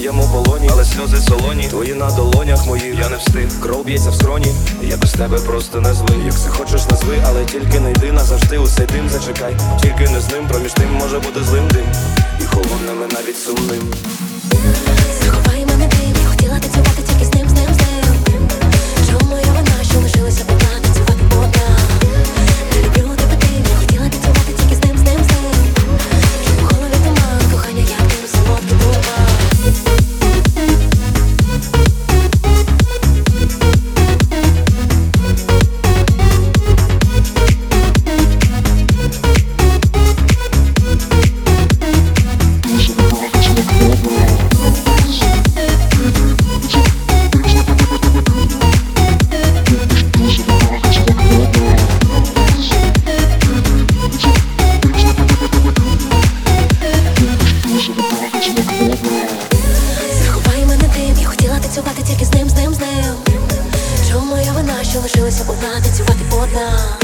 твоєму полоні, але сльози солоні, твої на долонях моїх я не встиг. Кров б'ється в скроні, я без тебе просто не злий. Як все хочеш назви, але тільки не йди назавжди усе дим зачекай. Тільки не з ним, проміж тим може бути злим дим. І холодними навіть сумним. залишилася одна, танцювати одна.